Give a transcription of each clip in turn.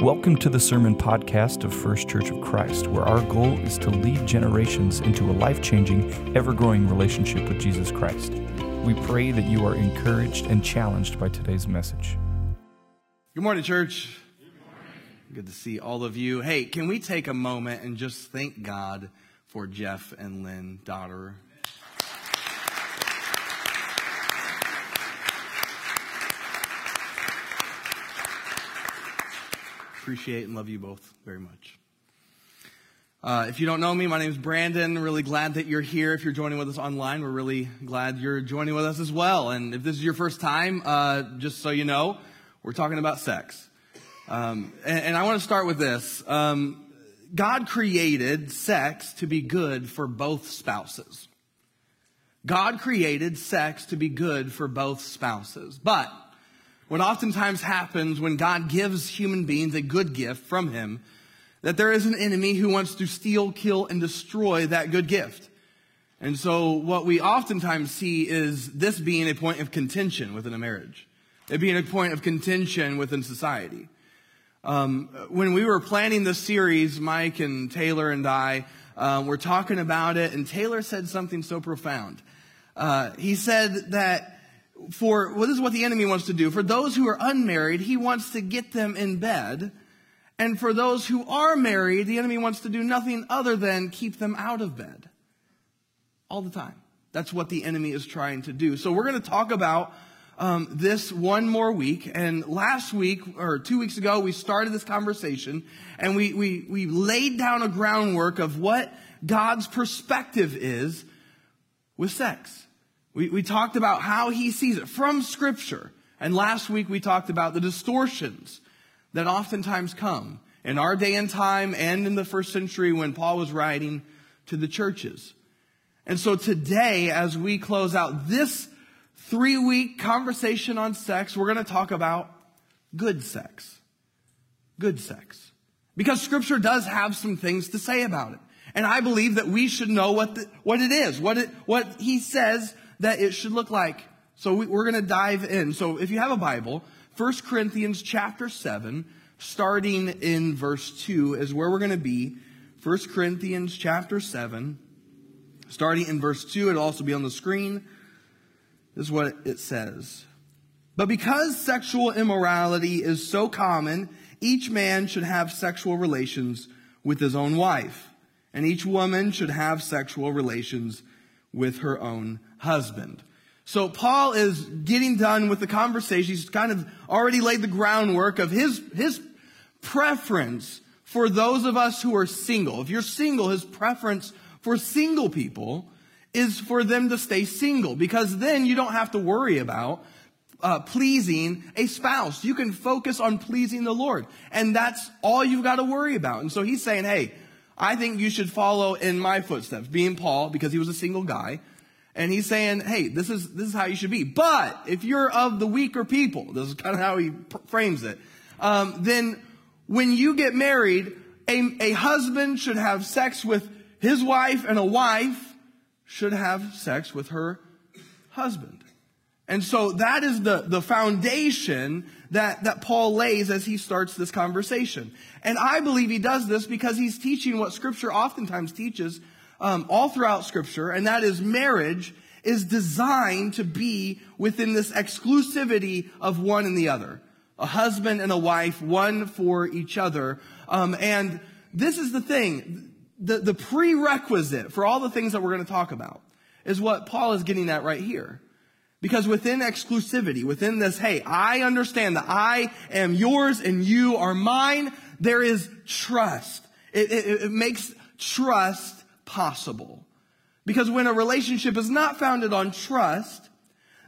Welcome to the Sermon Podcast of First Church of Christ, where our goal is to lead generations into a life changing, ever growing relationship with Jesus Christ. We pray that you are encouraged and challenged by today's message. Good morning, church. Good to see all of you. Hey, can we take a moment and just thank God for Jeff and Lynn, daughter? Appreciate and love you both very much. Uh, if you don't know me, my name is Brandon. Really glad that you're here. If you're joining with us online, we're really glad you're joining with us as well. And if this is your first time, uh, just so you know, we're talking about sex. Um, and, and, I want to start with this. Um, God created sex to be good for both spouses. God created sex to be good for both spouses. But what oftentimes happens when God gives human beings a good gift from Him, that there is an enemy who wants to steal, kill, and destroy that good gift. And so what we oftentimes see is this being a point of contention within a marriage. It being a point of contention within society. Um, when we were planning this series, Mike and Taylor and I um, were talking about it, and Taylor said something so profound. Uh, he said that for, well, this is what the enemy wants to do. For those who are unmarried, he wants to get them in bed. And for those who are married, the enemy wants to do nothing other than keep them out of bed. All the time. That's what the enemy is trying to do. So we're going to talk about um, this one more week. And last week, or two weeks ago, we started this conversation and we, we, we laid down a groundwork of what God's perspective is with sex. We, we talked about how he sees it from Scripture. And last week we talked about the distortions that oftentimes come in our day and time and in the first century when Paul was writing to the churches. And so today, as we close out this three week conversation on sex, we're going to talk about good sex. Good sex. Because scripture does have some things to say about it. And I believe that we should know what, the, what it is, what it, what he says that it should look like. So we, are going to dive in. So if you have a Bible, 1 Corinthians chapter 7, starting in verse 2 is where we're going to be. 1 Corinthians chapter 7, starting in verse 2. It'll also be on the screen. This is what it says. But because sexual immorality is so common, each man should have sexual relations with his own wife, and each woman should have sexual relations with her own husband. So Paul is getting done with the conversation. He's kind of already laid the groundwork of his, his preference for those of us who are single. If you're single, his preference for single people is for them to stay single because then you don't have to worry about uh, pleasing a spouse. You can focus on pleasing the Lord. And that's all you've got to worry about. And so he's saying, hey, I think you should follow in my footsteps, being Paul, because he was a single guy. And he's saying, hey, this is, this is how you should be. But if you're of the weaker people, this is kind of how he frames it, um, then when you get married, a, a husband should have sex with his wife and a wife should have sex with her husband. And so that is the, the foundation that, that Paul lays as he starts this conversation. And I believe he does this because he's teaching what scripture oftentimes teaches um, all throughout Scripture, and that is marriage is designed to be within this exclusivity of one and the other. A husband and a wife, one for each other. Um, and this is the thing, the, the prerequisite for all the things that we're going to talk about is what Paul is getting at right here. Because within exclusivity, within this, hey, I understand that I am yours and you are mine, there is trust. It, it, it makes trust possible. Because when a relationship is not founded on trust,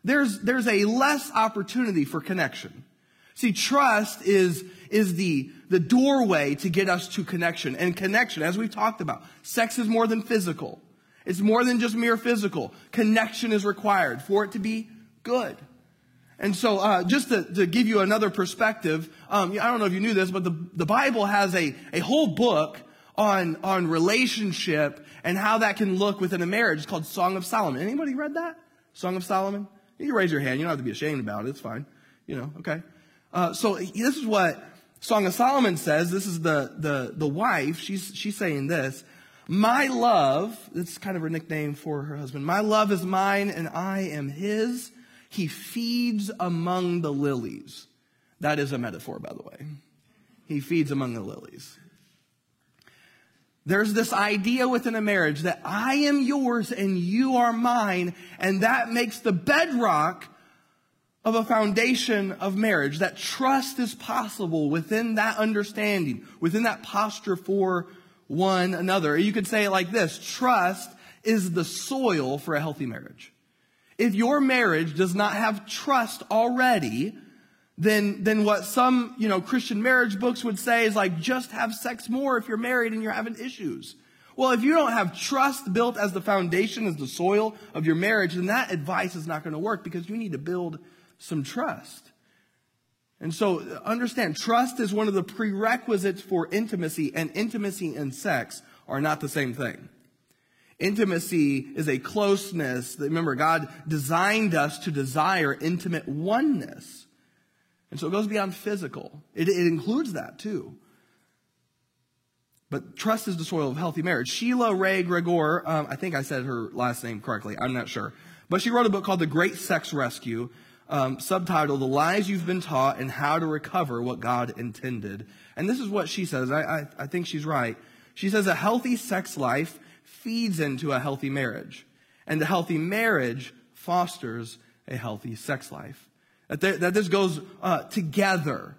there's, there's a less opportunity for connection. See, trust is, is the, the doorway to get us to connection. And connection, as we've talked about, sex is more than physical. It's more than just mere physical. Connection is required for it to be good. And so, uh, just to, to, give you another perspective, um, I don't know if you knew this, but the, the Bible has a, a whole book on, on relationship and how that can look within a marriage. It's called Song of Solomon. Anybody read that? Song of Solomon? You can raise your hand. You don't have to be ashamed about it. It's fine. You know, okay. Uh, so this is what Song of Solomon says, this is the, the, the wife, she's, she's saying this, my love, it's kind of her nickname for her husband, my love is mine and I am his. He feeds among the lilies. That is a metaphor, by the way. He feeds among the lilies. There's this idea within a marriage that I am yours and you are mine, and that makes the bedrock of a foundation of marriage. That trust is possible within that understanding, within that posture for one another. You could say it like this trust is the soil for a healthy marriage. If your marriage does not have trust already, then, then what some, you know, Christian marriage books would say is like, just have sex more if you're married and you're having issues. Well, if you don't have trust built as the foundation, as the soil of your marriage, then that advice is not going to work because you need to build some trust. And so understand, trust is one of the prerequisites for intimacy, and intimacy and sex are not the same thing. Intimacy is a closeness. Remember, God designed us to desire intimate oneness. And so it goes beyond physical. It, it includes that too. But trust is the soil of healthy marriage. Sheila Wray Gregor, um, I think I said her last name correctly. I'm not sure. But she wrote a book called The Great Sex Rescue um, subtitled The Lies You've Been Taught and How to Recover What God Intended. And this is what she says. I, I, I think she's right. She says a healthy sex life feeds into a healthy marriage, and a healthy marriage fosters a healthy sex life. That, that this goes uh, together.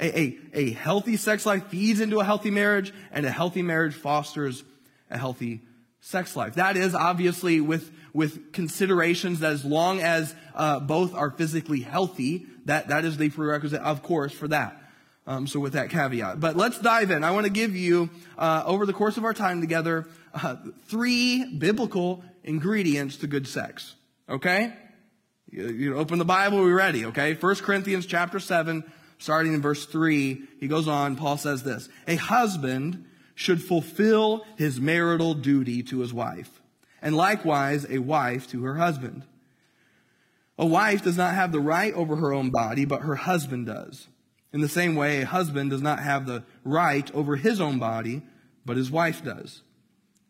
A, a, a healthy sex life feeds into a healthy marriage, and a healthy marriage fosters a healthy sex life. That is obviously with, with considerations that as long as uh, both are physically healthy, that, that is the prerequisite, of course, for that. Um, so with that caveat. But let's dive in. I want to give you, uh, over the course of our time together, uh, three biblical ingredients to good sex. Okay? You, open the Bible, we're ready, okay? 1 Corinthians chapter 7, starting in verse 3, he goes on, Paul says this, A husband should fulfill his marital duty to his wife, and likewise a wife to her husband. A wife does not have the right over her own body, but her husband does. In the same way, a husband does not have the right over his own body, but his wife does.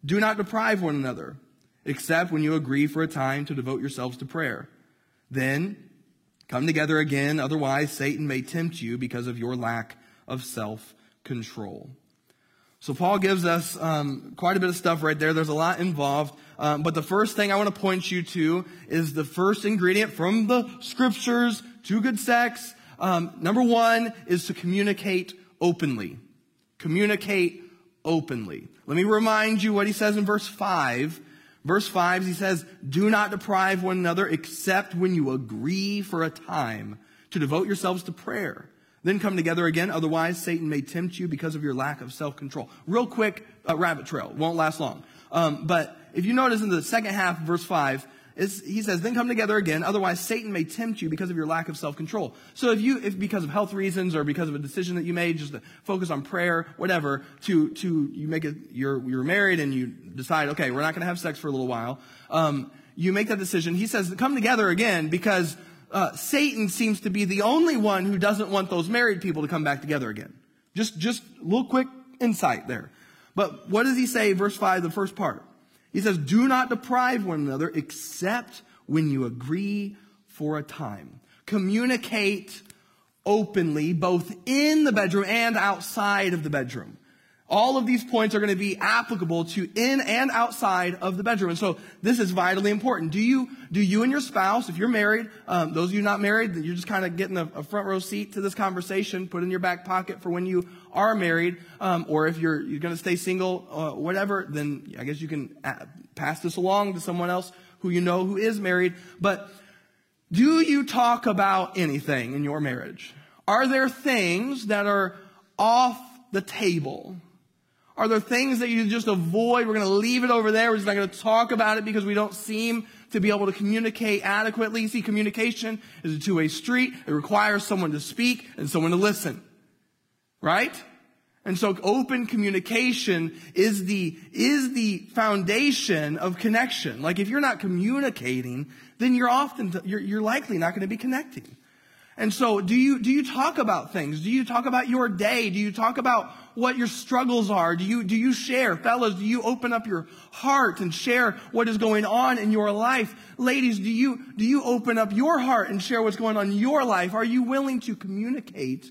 Do not deprive one another, except when you agree for a time to devote yourselves to prayer. Then come together again, otherwise Satan may tempt you because of your lack of self control. So Paul gives us um, quite a bit of stuff right there. There's a lot involved. Um, but the first thing I want to point you to is the first ingredient from the scriptures to good sex. Um, number one is to communicate openly. Communicate openly. Let me remind you what he says in verse 5. Verse 5, he says, Do not deprive one another except when you agree for a time to devote yourselves to prayer then come together again. Otherwise, Satan may tempt you because of your lack of self control. Real quick, uh, rabbit trail. Won't last long. Um, but if you notice in the second half, verse 5, he says, then come together again. Otherwise, Satan may tempt you because of your lack of self control. So if you, if because of health reasons or because of a decision that you made, just to focus on prayer, whatever, to, to, you make it, you're, you're married and you decide, okay, we're not going to have sex for a little while. Um, you make that decision. He says, come together again because uh, Satan seems to be the only one who doesn't want those married people to come back together again. Just, just a little quick insight there. But what does he say, verse 5, the first part? He says, Do not deprive one another except when you agree for a time. Communicate openly, both in the bedroom and outside of the bedroom. All of these points are going to be applicable to in and outside of the bedroom. And so this is vitally important. Do you, do you and your spouse, if you're married, um, those of you not married, you're just kind of getting a, a, front row seat to this conversation, put in your back pocket for when you are married, um, or if you're, you're going to stay single, uh, whatever, then I guess you can uh, pass this along to someone else who you know who is married. But do you talk about anything in your marriage? Are there things that are off the table? Are there things that you just avoid? We're going to leave it over there. We're just not going to talk about it because we don't seem to be able to communicate adequately. See, communication is a two-way street. It requires someone to speak and someone to listen. Right? And so open communication is the, is the foundation of connection. Like if you're not communicating, then you're often, you're, you're likely not going to be connecting. And so do you, do you talk about things? Do you talk about your day? Do you talk about what your struggles are? Do you, do you share? Fellas, do you open up your heart and share what is going on in your life? Ladies, do you, do you open up your heart and share what's going on in your life? Are you willing to communicate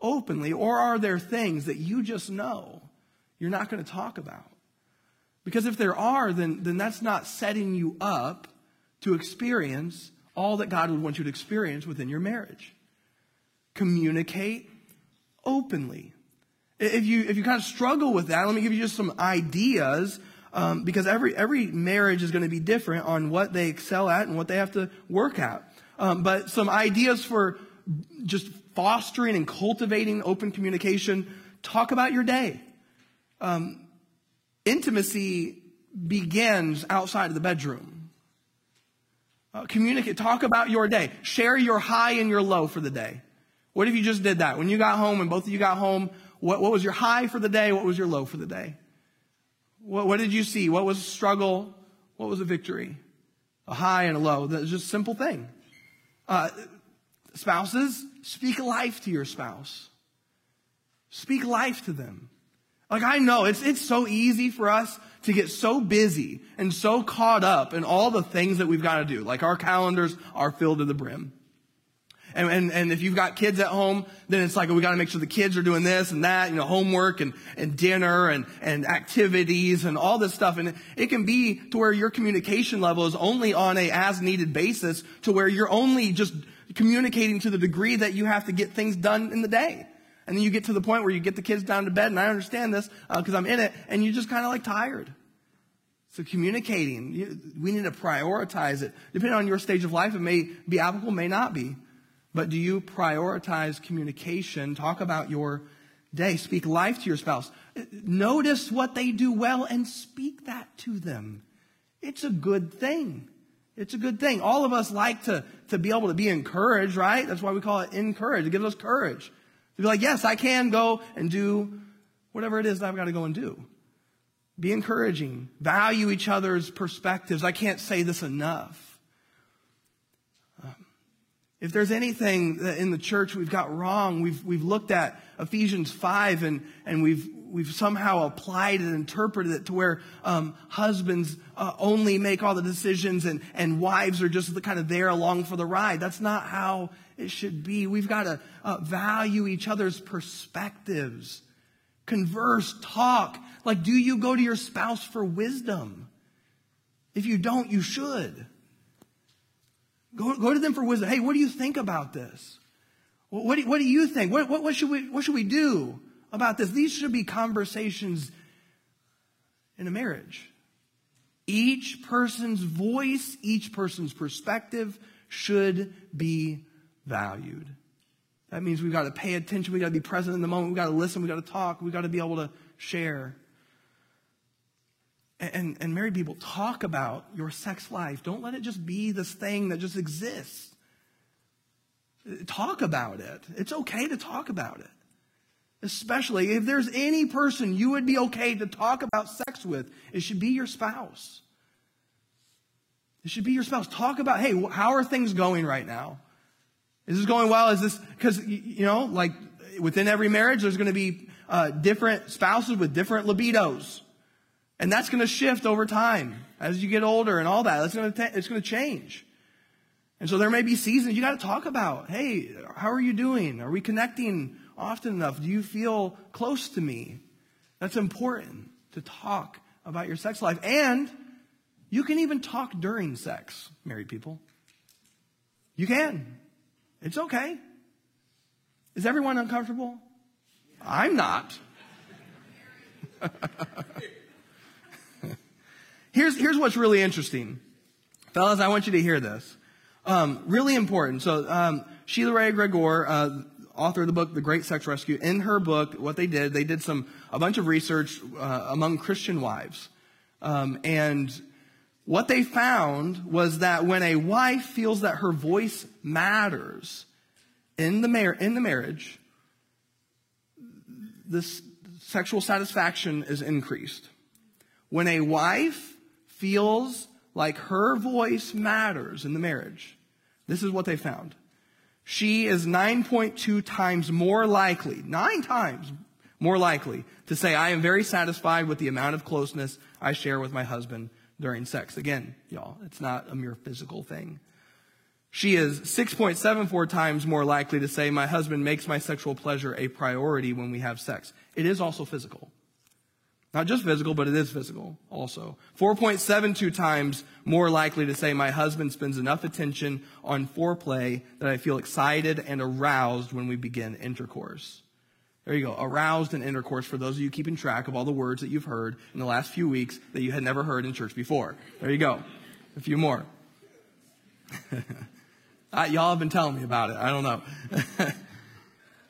openly or are there things that you just know you're not going to talk about? Because if there are, then, then that's not setting you up to experience all that God would want you to experience within your marriage. Communicate openly. If you, if you kind of struggle with that, let me give you just some ideas um, because every, every marriage is going to be different on what they excel at and what they have to work at. Um, but some ideas for just fostering and cultivating open communication. Talk about your day. Um, intimacy begins outside of the bedroom. Uh, communicate, talk about your day. Share your high and your low for the day. What if you just did that? When you got home and both of you got home, what, what was your high for the day? What was your low for the day? What, what did you see? What was a struggle? What was a victory? A high and a low. That's just a simple thing. Uh, spouses, speak life to your spouse. Speak life to them. Like I know it's, it's so easy for us to get so busy and so caught up in all the things that we've got to do. Like our calendars are filled to the brim. And, and, and if you've got kids at home, then it's like, we got to make sure the kids are doing this and that, you know, homework and, and dinner and, and activities and all this stuff. And it, can be to where your communication level is only on a as needed basis to where you're only just communicating to the degree that you have to get things done in the day. And then you get to the point where you get the kids down to bed, and I understand this because uh, I'm in it, and you're just kind of like tired. So communicating, you, we need to prioritize it. Depending on your stage of life, it may be applicable, may not be. But do you prioritize communication? Talk about your day. Speak life to your spouse. Notice what they do well and speak that to them. It's a good thing. It's a good thing. All of us like to, to be able to be encouraged, right? That's why we call it encourage. It gives us courage. To be like, yes, I can go and do whatever it is that I've got to go and do. Be encouraging. Value each other's perspectives. I can't say this enough. If there's anything that in the church we've got wrong, we've, we've looked at Ephesians 5 and, and we've, we've somehow applied and interpreted it to where um, husbands uh, only make all the decisions and, and wives are just the, kind of there along for the ride. That's not how it should be. We've got to uh, value each other's perspectives, converse, talk. Like, do you go to your spouse for wisdom? If you don't, you should. Go, go to them for wisdom. Hey, what do you think about this? What do, what do you think? What, what, what, should we, what should we do about this? These should be conversations in a marriage. Each person's voice, each person's perspective should be valued. That means we've got to pay attention. We've got to be present in the moment. We've got to listen. We've got to talk. We've got to be able to share. And, and, and married people, talk about your sex life. Don't let it just be this thing that just exists. Talk about it. It's okay to talk about it. Especially if there's any person you would be okay to talk about sex with, it should be your spouse. It should be your spouse. Talk about, hey, how are things going right now? Is this going well? Is this, because, you know, like within every marriage, there's going to be uh, different spouses with different libidos. And that's going to shift over time as you get older and all that. That's going to, it's going to change. And so there may be seasons you got to talk about, hey, how are you doing? Are we connecting often enough? Do you feel close to me? That's important to talk about your sex life. And you can even talk during sex, married people. You can. It's okay. Is everyone uncomfortable? I'm not. here's, here's what's really interesting. Fellas, I want you to hear this. Um, really important. So, um, Sheila Wray Gregor, uh, author of the book, The Great Sex Rescue, in her book, what they did, they did some, a bunch of research uh, among Christian wives. Um, and what they found was that when a wife feels that her voice matters in the, mar- in the marriage, this sexual satisfaction is increased. When a wife feels like her voice matters in the marriage, this is what they found. she is 9.2 times more likely, nine times more likely to say, I am very satisfied with the amount of closeness I share with my husband during sex. Again, y'all, it's not a mere physical thing. She is 6.74 times more likely to say, My husband makes my sexual pleasure a priority when we have sex. It is also physical. Not just physical, but it is physical also. 4.72 times more likely to say, My husband spends enough attention on foreplay that I feel excited and aroused when we begin intercourse. There you go. Aroused and intercourse for those of you keeping track of all the words that you've heard in the last few weeks that you had never heard in church before. There you go. A few more. Y'all have been telling me about it. I don't know.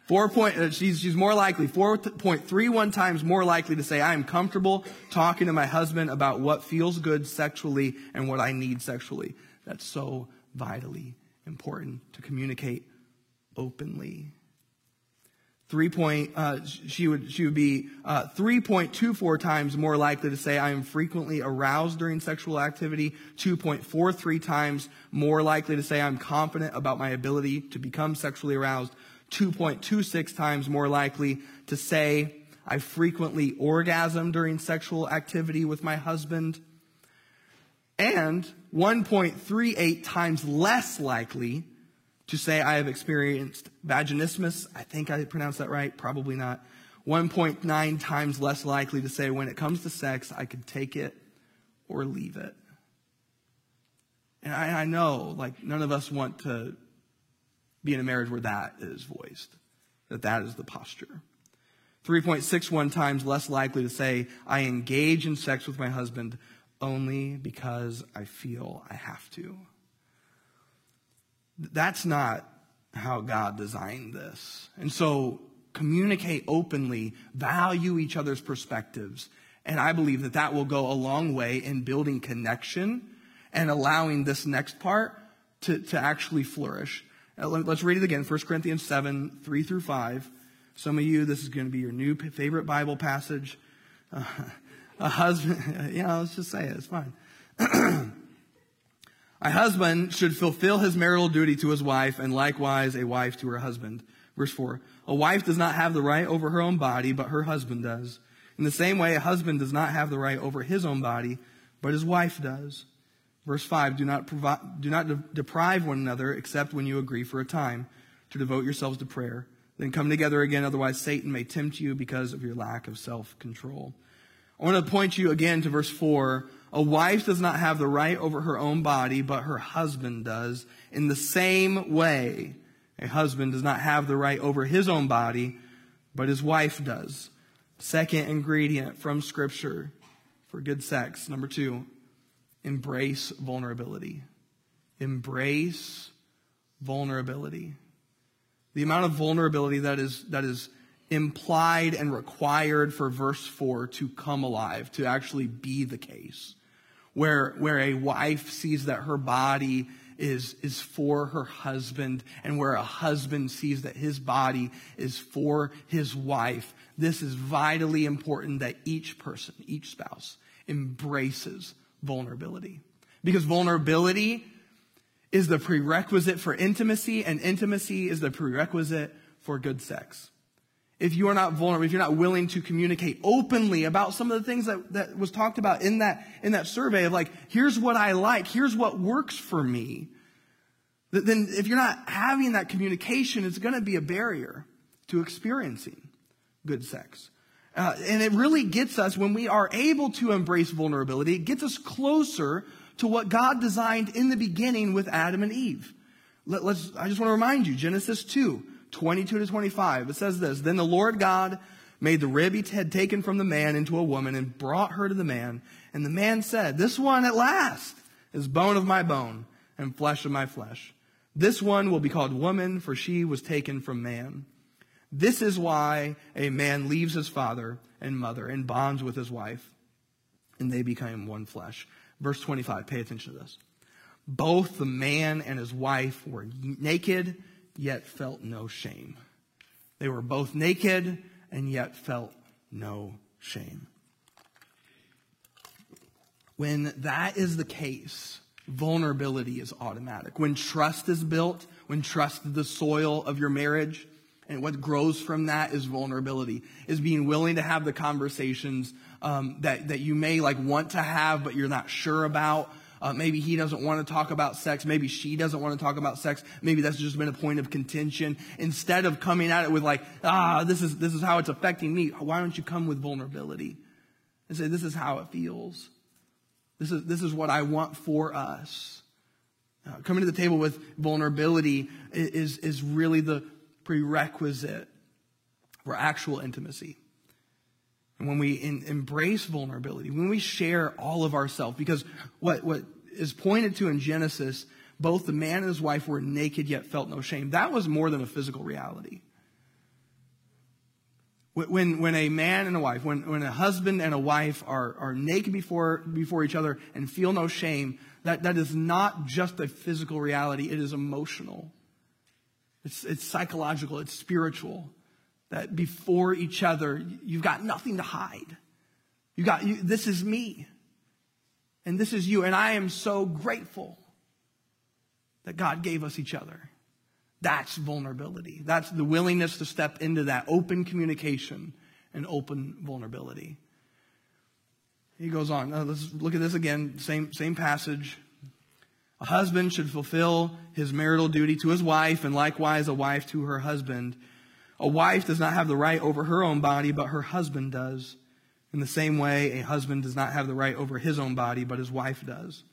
Four point, uh, she's, she's more likely, 4.31 times more likely to say, I am comfortable talking to my husband about what feels good sexually and what I need sexually. That's so vitally important to communicate openly. Three point, uh, she would, she would be, uh, 3.24 times more likely to say, I am frequently aroused during sexual activity. 2.43 times more likely to say, I'm confident about my ability to become sexually aroused. 2.26 times more likely to say, I frequently orgasm during sexual activity with my husband. And 1.38 times less likely to say I have experienced vaginismus. I think I pronounced that right. Probably not. 1.9 times less likely to say when it comes to sex, I could take it or leave it. And I, I know, like, none of us want to be in a marriage where that is voiced, that that is the posture. 3.61 times less likely to say, I engage in sex with my husband only because I feel I have to. That's not how God designed this. And so communicate openly, value each other's perspectives. And I believe that that will go a long way in building connection and allowing this next part to, to actually flourish. Let's read it again 1 Corinthians 7 3 through 5. Some of you, this is going to be your new favorite Bible passage. Uh, a husband, yeah, let's just say it, it's fine. A husband should fulfill his marital duty to his wife, and likewise a wife to her husband. Verse 4 A wife does not have the right over her own body, but her husband does. In the same way, a husband does not have the right over his own body, but his wife does. Verse 5 Do not, provi- do not de- deprive one another except when you agree for a time to devote yourselves to prayer. Then come together again, otherwise Satan may tempt you because of your lack of self control. I want to point you again to verse 4 a wife does not have the right over her own body, but her husband does. In the same way, a husband does not have the right over his own body, but his wife does. Second ingredient from Scripture for good sex. Number two, embrace vulnerability. Embrace vulnerability. The amount of vulnerability that is, that is implied and required for verse 4 to come alive, to actually be the case where, where a wife sees that her body is, is for her husband and where a husband sees that his body is for his wife. This is vitally important that each person, each spouse embraces vulnerability because vulnerability is the prerequisite for intimacy and intimacy is the prerequisite for good sex if you are not vulnerable, if you're not willing to communicate openly about some of the things that, that was talked about in that, in that survey of like, here's what I like, here's what works for me, then if you're not having that communication, it's going to be a barrier to experiencing good sex. Uh, and it really gets us, when we are able to embrace vulnerability, it gets us closer to what God designed in the beginning with Adam and Eve. Let, us I just want to remind you, Genesis 2, 22 to 25. It says this Then the Lord God made the rib he had taken from the man into a woman and brought her to the man. And the man said, This one at last is bone of my bone and flesh of my flesh. This one will be called woman, for she was taken from man. This is why a man leaves his father and mother and bonds with his wife, and they become one flesh. Verse 25, pay attention to this. Both the man and his wife were naked yet felt no shame. They were both naked and yet felt no shame. When that is the case, vulnerability is automatic. When trust is built, when trust is the soil of your marriage, and what grows from that is vulnerability, is being willing to have the conversations um, that, that you may like want to have, but you're not sure about. Uh, maybe he doesn't want to talk about sex. Maybe she doesn't want to talk about sex. Maybe that's just been a point of contention. Instead of coming at it with like, ah, this is, this is how it's affecting me. Why don't you come with vulnerability and say, this is how it feels. This is, this is what I want for us. Uh, coming to the table with vulnerability is, is really the prerequisite for actual intimacy. And when we in, embrace vulnerability, when we share all of ourselves, because what, what is pointed to in Genesis, both the man and his wife were naked yet felt no shame. That was more than a physical reality. When, when a man and a wife, when, when a husband and a wife are, are naked before, before each other and feel no shame, that, that is not just a physical reality, it is emotional. It's, it's psychological, it's spiritual. That before each other, you've got nothing to hide. You got, you, this is me. And this is you. And I am so grateful that God gave us each other. That's vulnerability. That's the willingness to step into that open communication and open vulnerability. He goes on. Now let's look at this again. Same, same passage. A husband should fulfill his marital duty to his wife, and likewise a wife to her husband. A wife does not have the right over her own body, but her husband does. In the same way, a husband does not have the right over his own body, but his wife does.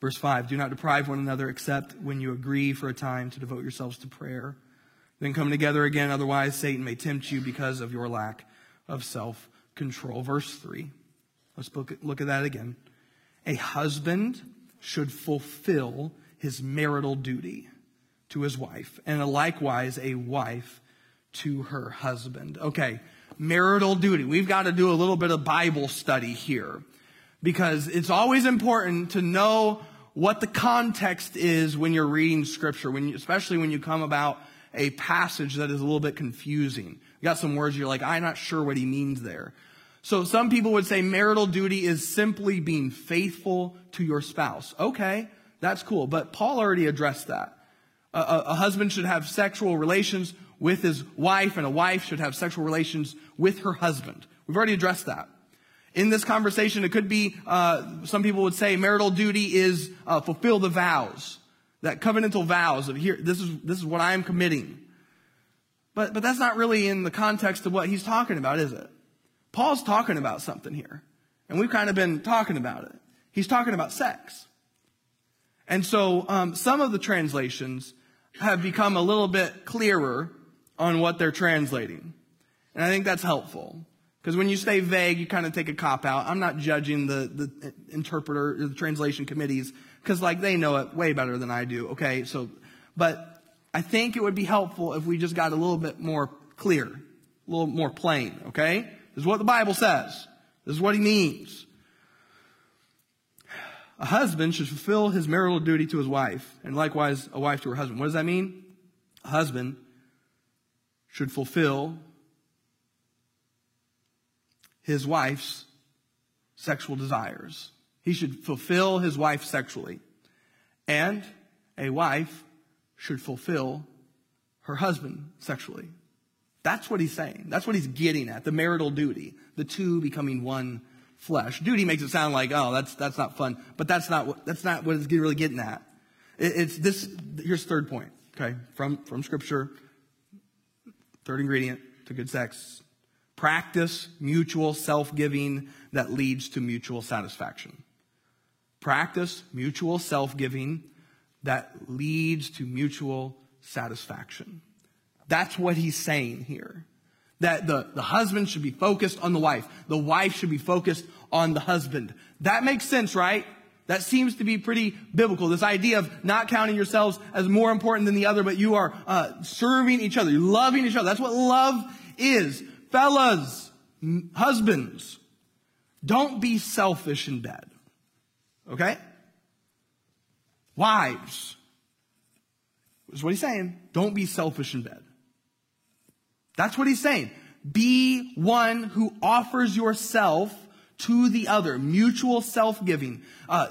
Verse 5 Do not deprive one another except when you agree for a time to devote yourselves to prayer. Then come together again, otherwise, Satan may tempt you because of your lack of self control. Verse 3. Let's look at, look at that again. A husband should fulfill his marital duty to his wife, and likewise a wife to her husband. Okay, marital duty. We've got to do a little bit of Bible study here because it's always important to know what the context is when you're reading scripture, when you, especially when you come about a passage that is a little bit confusing. You got some words you're like, I'm not sure what he means there. So some people would say marital duty is simply being faithful to your spouse. Okay, that's cool. But Paul already addressed that. A, a, husband should have sexual relations with his wife, and a wife should have sexual relations with her husband. We've already addressed that. In this conversation, it could be, uh, some people would say marital duty is uh, fulfill the vows, that covenantal vows of here, this is, this is what I am committing. But, but that's not really in the context of what he's talking about, is it? Paul's talking about something here. And we've kind of been talking about it. He's talking about sex. And so um, some of the translations have become a little bit clearer on what they're translating. And I think that's helpful. Because when you stay vague, you kind of take a cop out. I'm not judging the, the uh, interpreter, the translation committees, because like they know it way better than I do. Okay, so, but I think it would be helpful if we just got a little bit more clear, a little more plain. Okay, this is what the Bible says. This is what he means. A husband should fulfill his marital duty to his wife, and likewise a wife to her husband. What does that mean? A husband should fulfill his wife's sexual desires. He should fulfill his wife sexually. And a wife should fulfill her husband sexually. That's what he's saying. That's what he's getting at. The marital duty. The two becoming one flesh. Duty makes it sound like, oh, that's, that's not fun. But that's not what, that's not what it's really getting at. It, it's this, here's third point, okay, from, from scripture. Third ingredient to good sex Practice mutual self giving that leads to mutual satisfaction. Practice mutual self giving that leads to mutual satisfaction. That's what he's saying here. That the, the husband should be focused on the wife. The wife should be focused on the husband. That makes sense, right? That seems to be pretty biblical. This idea of not counting yourselves as more important than the other, but you are uh, serving each other, loving each other. That's what love is. Fellas, husbands, don't be selfish in bed. Okay? Wives, is what he's saying. Don't be selfish in bed. That's what he's saying. Be one who offers yourself to the other. Mutual self-giving. Uh,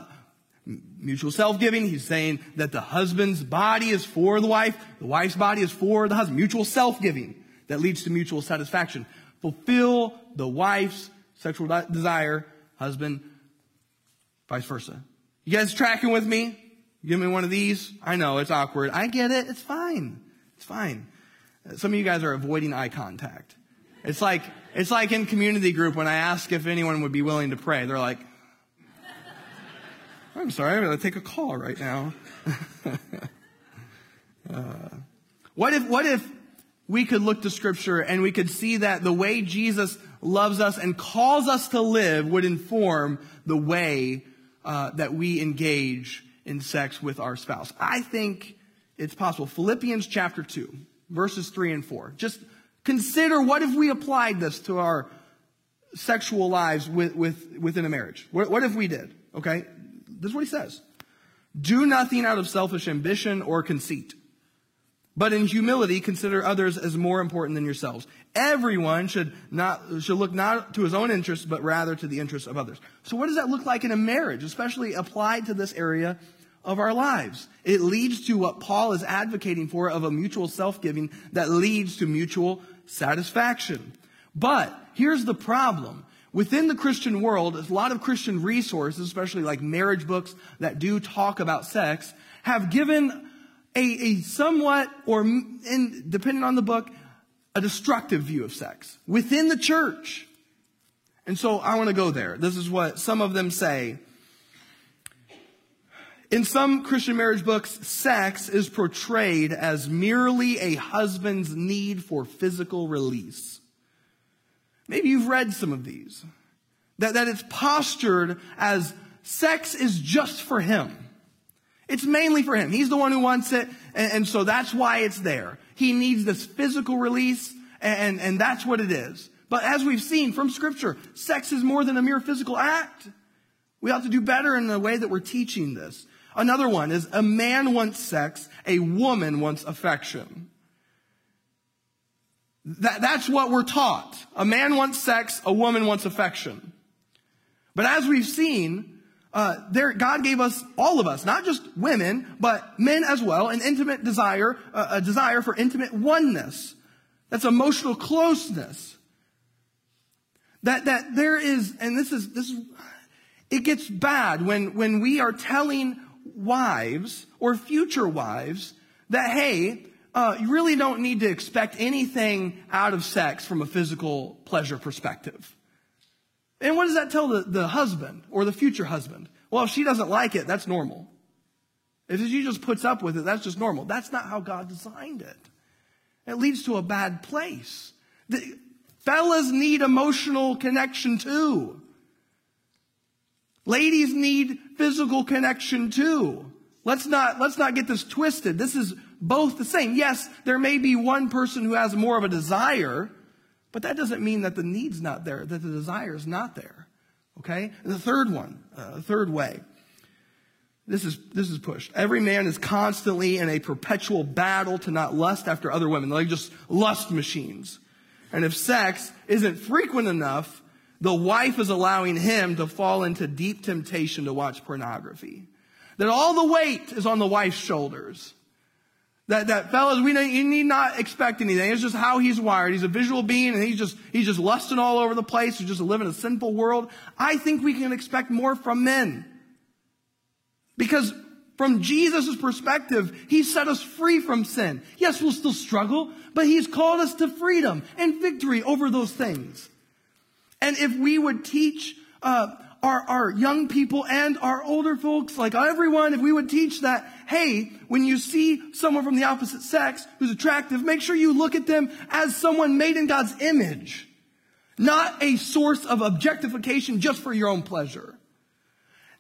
mutual self-giving. He's saying that the husband's body is for the wife, the wife's body is for the husband. Mutual self-giving that leads to mutual satisfaction. Fulfill the wife's sexual desire, husband, vice versa. You guys tracking with me? Give me one of these. I know it's awkward. I get it. It's fine. It's fine. Some of you guys are avoiding eye contact. It's like, it's like in community group when I ask if anyone would be willing to pray. They're like, I'm sorry, I'm going to take a call right now. uh, what if, what if we could look to scripture and we could see that the way Jesus loves us and calls us to live would inform the way uh, that we engage in sex with our spouse? I think it's possible. Philippians chapter 2, verses 3 and 4. Just consider what if we applied this to our sexual lives with, with, within a marriage? What, what if we did? Okay? This is what he says. Do nothing out of selfish ambition or conceit, but in humility consider others as more important than yourselves. Everyone should not should look not to his own interests, but rather to the interests of others. So what does that look like in a marriage, especially applied to this area of our lives? It leads to what Paul is advocating for of a mutual self-giving that leads to mutual satisfaction. But here's the problem. Within the Christian world, a lot of Christian resources, especially like marriage books that do talk about sex, have given a, a somewhat, or in, depending on the book, a destructive view of sex within the church. And so I want to go there. This is what some of them say. In some Christian marriage books, sex is portrayed as merely a husband's need for physical release. Maybe you've read some of these. That, that it's postured as sex is just for him. It's mainly for him. He's the one who wants it, and, and so that's why it's there. He needs this physical release, and, and that's what it is. But as we've seen from Scripture, sex is more than a mere physical act. We ought to do better in the way that we're teaching this. Another one is a man wants sex, a woman wants affection. That, that's what we're taught. A man wants sex, a woman wants affection. But as we've seen, uh, there, God gave us, all of us, not just women, but men as well, an intimate desire, uh, a desire for intimate oneness. That's emotional closeness. That, that there is, and this is, this is, it gets bad when, when we are telling wives or future wives that, hey, uh, you really don't need to expect anything out of sex from a physical pleasure perspective. And what does that tell the, the husband or the future husband? Well, if she doesn't like it, that's normal. If she just puts up with it, that's just normal. That's not how God designed it. It leads to a bad place. The, fellas need emotional connection too. Ladies need physical connection too. Let's not, let's not get this twisted. This is both the same. Yes, there may be one person who has more of a desire, but that doesn't mean that the need's not there, that the desire is not there. Okay? And the third one, uh, third way. This is, this is pushed. Every man is constantly in a perpetual battle to not lust after other women. They're like just lust machines. And if sex isn't frequent enough, the wife is allowing him to fall into deep temptation to watch pornography. That all the weight is on the wife's shoulders. That, that fellas, we you need not expect anything. It's just how he's wired. He's a visual being and he's just, he's just lusting all over the place. He's just living a sinful world. I think we can expect more from men. Because from Jesus' perspective, he set us free from sin. Yes, we'll still struggle, but he's called us to freedom and victory over those things. And if we would teach, uh, our, our young people and our older folks, like everyone, if we would teach that, hey, when you see someone from the opposite sex who's attractive, make sure you look at them as someone made in God's image, not a source of objectification just for your own pleasure.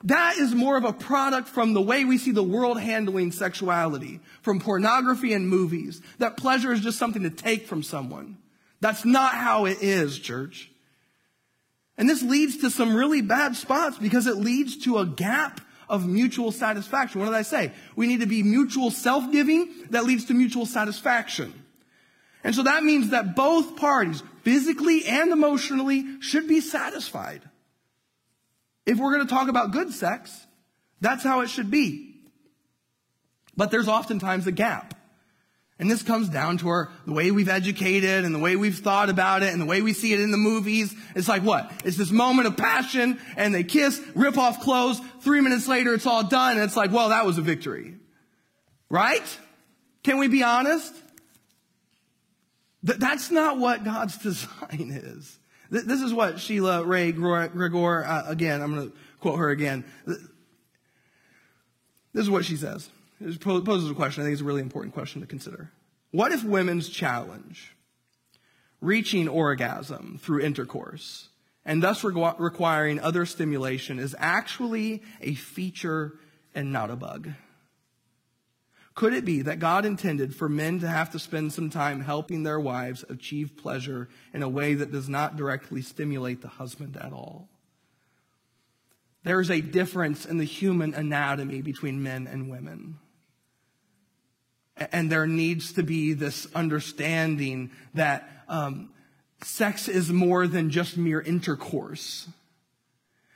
That is more of a product from the way we see the world handling sexuality, from pornography and movies, that pleasure is just something to take from someone. That's not how it is, church. And this leads to some really bad spots because it leads to a gap of mutual satisfaction. What did I say? We need to be mutual self-giving that leads to mutual satisfaction. And so that means that both parties, physically and emotionally, should be satisfied. If we're going to talk about good sex, That's how it should be. But there's oftentimes a gap. And this comes down to our, the way we've educated and the way we've thought about it and the way we see it in the movies. It's like what? It's this moment of passion and they kiss, rip off clothes. Three minutes later, it's all done. And it's like, well, that was a victory. Right? Can we be honest? Th- that's not what God's design is. Th- this is what Sheila Wray Gregor, uh, again, I'm going to quote her again. This is what she says. It poses a question. I think it's a really important question to consider. What if women's challenge, reaching orgasm through intercourse, and thus requiring other stimulation, is actually a feature and not a bug? Could it be that God intended for men to have to spend some time helping their wives achieve pleasure in a way that does not directly stimulate the husband at all? There is a difference in the human anatomy between men and women. And there needs to be this understanding that um, sex is more than just mere intercourse.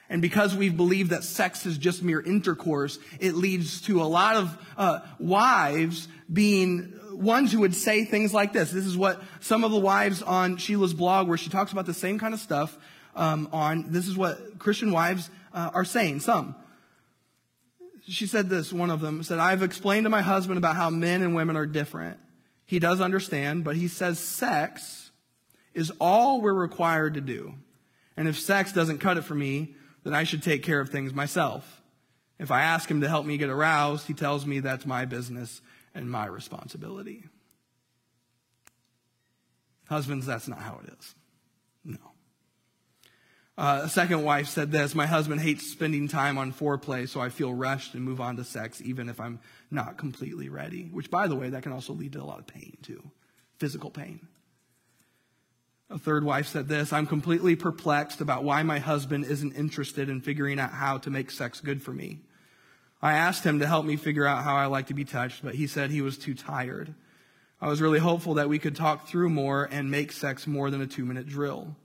And because we believe that sex is just mere intercourse, it leads to a lot of uh, wives being ones who would say things like this. This is what some of the wives on Sheila's blog, where she talks about the same kind of stuff um, on. This is what Christian wives uh, are saying. Some. She said this. One of them said, "I've explained to my husband about how men and women are different. He does understand, but he says sex is all we're required to do." And if sex doesn't cut it for me, then I should take care of things myself. If I ask him to help me get aroused, he tells me that's my business and my responsibility. Husbands, that's not how it is. No. Uh, a second wife said this My husband hates spending time on foreplay, so I feel rushed and move on to sex even if I'm not completely ready. Which, by the way, that can also lead to a lot of pain, too physical pain. A third wife said this I'm completely perplexed about why my husband isn't interested in figuring out how to make sex good for me. I asked him to help me figure out how I like to be touched, but he said he was too tired. I was really hopeful that we could talk through more and make sex more than a two minute drill.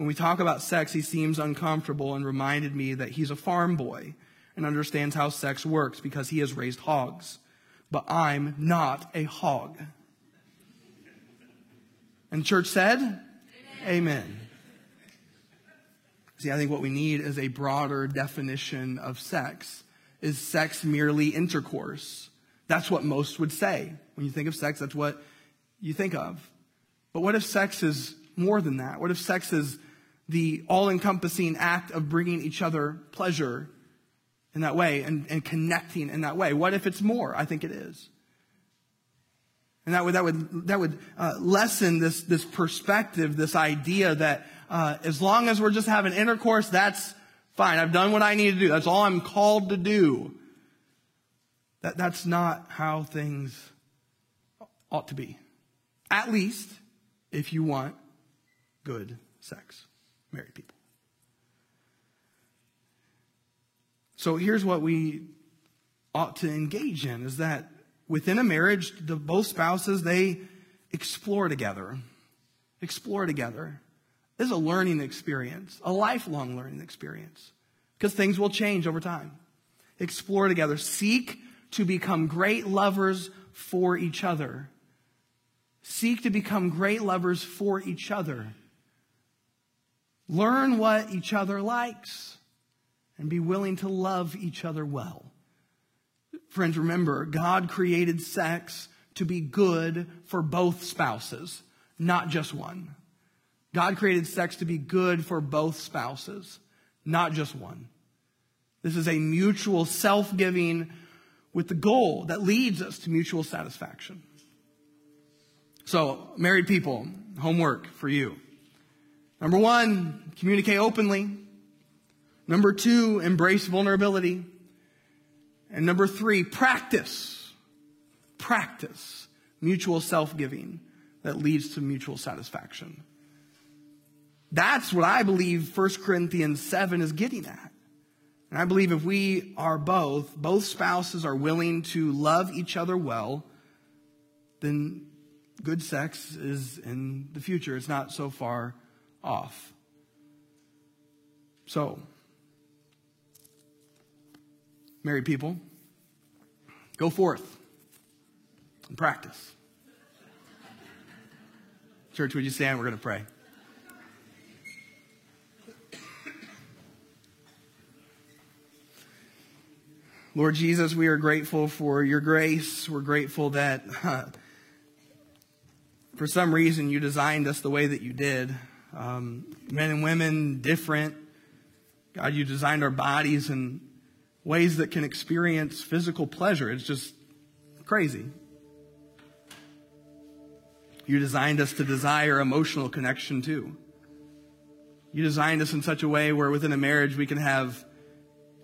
When we talk about sex, he seems uncomfortable and reminded me that he's a farm boy and understands how sex works because he has raised hogs. But I'm not a hog. And church said, Amen. See, I think what we need is a broader definition of sex. Is sex merely intercourse? That's what most would say. When you think of sex, that's what you think of. But what if sex is more than that? What if sex is the all encompassing act of bringing each other pleasure in that way and, and connecting in that way? What if it's more? I think it is. And that would, that would, that would uh, lessen this, this perspective, this idea that uh, as long as we're just having intercourse, that's fine. I've done what I need to do. That's all I'm called to do. That, that's not how things ought to be. At least if you want good sex, married people. So here's what we ought to engage in is that within a marriage, the, both spouses, they explore together. Explore together. This is a learning experience, a lifelong learning experience, because things will change over time. Explore together. Seek to become great lovers for each other. Seek to become great lovers for each other. Learn what each other likes and be willing to love each other well. Friends, remember, God created sex to be good for both spouses, not just one. God created sex to be good for both spouses, not just one. This is a mutual self giving with the goal that leads us to mutual satisfaction. So, married people, homework for you. Number one, communicate openly. Number two, embrace vulnerability. And number three, practice. Practice mutual self giving that leads to mutual satisfaction. That's what I believe 1 Corinthians 7 is getting at. And I believe if we are both, both spouses are willing to love each other well, then good sex is in the future. It's not so far off. So, married people, go forth and practice. Church, would you stand? We're going to pray. Lord Jesus, we are grateful for your grace. We're grateful that uh, for some reason you designed us the way that you did. Um, men and women, different. God, you designed our bodies in ways that can experience physical pleasure. It's just crazy. You designed us to desire emotional connection too. You designed us in such a way where within a marriage we can have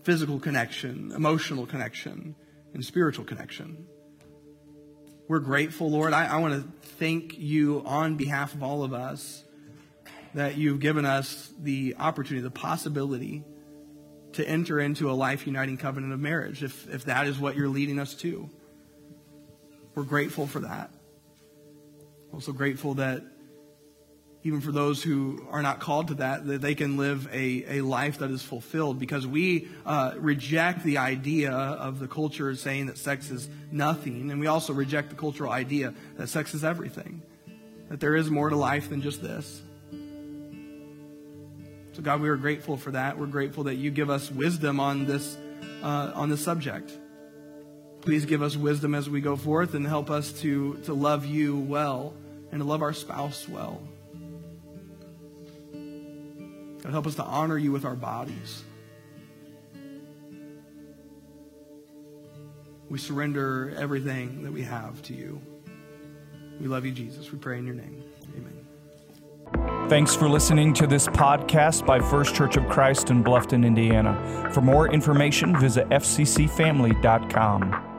physical connection, emotional connection, and spiritual connection. We're grateful, Lord. I, I want to thank you on behalf of all of us that you've given us the opportunity, the possibility to enter into a life uniting covenant of marriage, if, if that is what you're leading us to. We're grateful for that. Also grateful that even for those who are not called to that, that they can live a, a life that is fulfilled because we uh, reject the idea of the culture saying that sex is nothing. And we also reject the cultural idea that sex is everything, that there is more to life than just this. So, God, we are grateful for that. We're grateful that you give us wisdom on this, uh, on this subject. Please give us wisdom as we go forth and help us to, to love you well and to love our spouse well. God, help us to honor you with our bodies. We surrender everything that we have to you. We love you, Jesus. We pray in your name. Thanks for listening to this podcast by First Church of Christ in Bluffton, Indiana. For more information, visit fccfamily.com.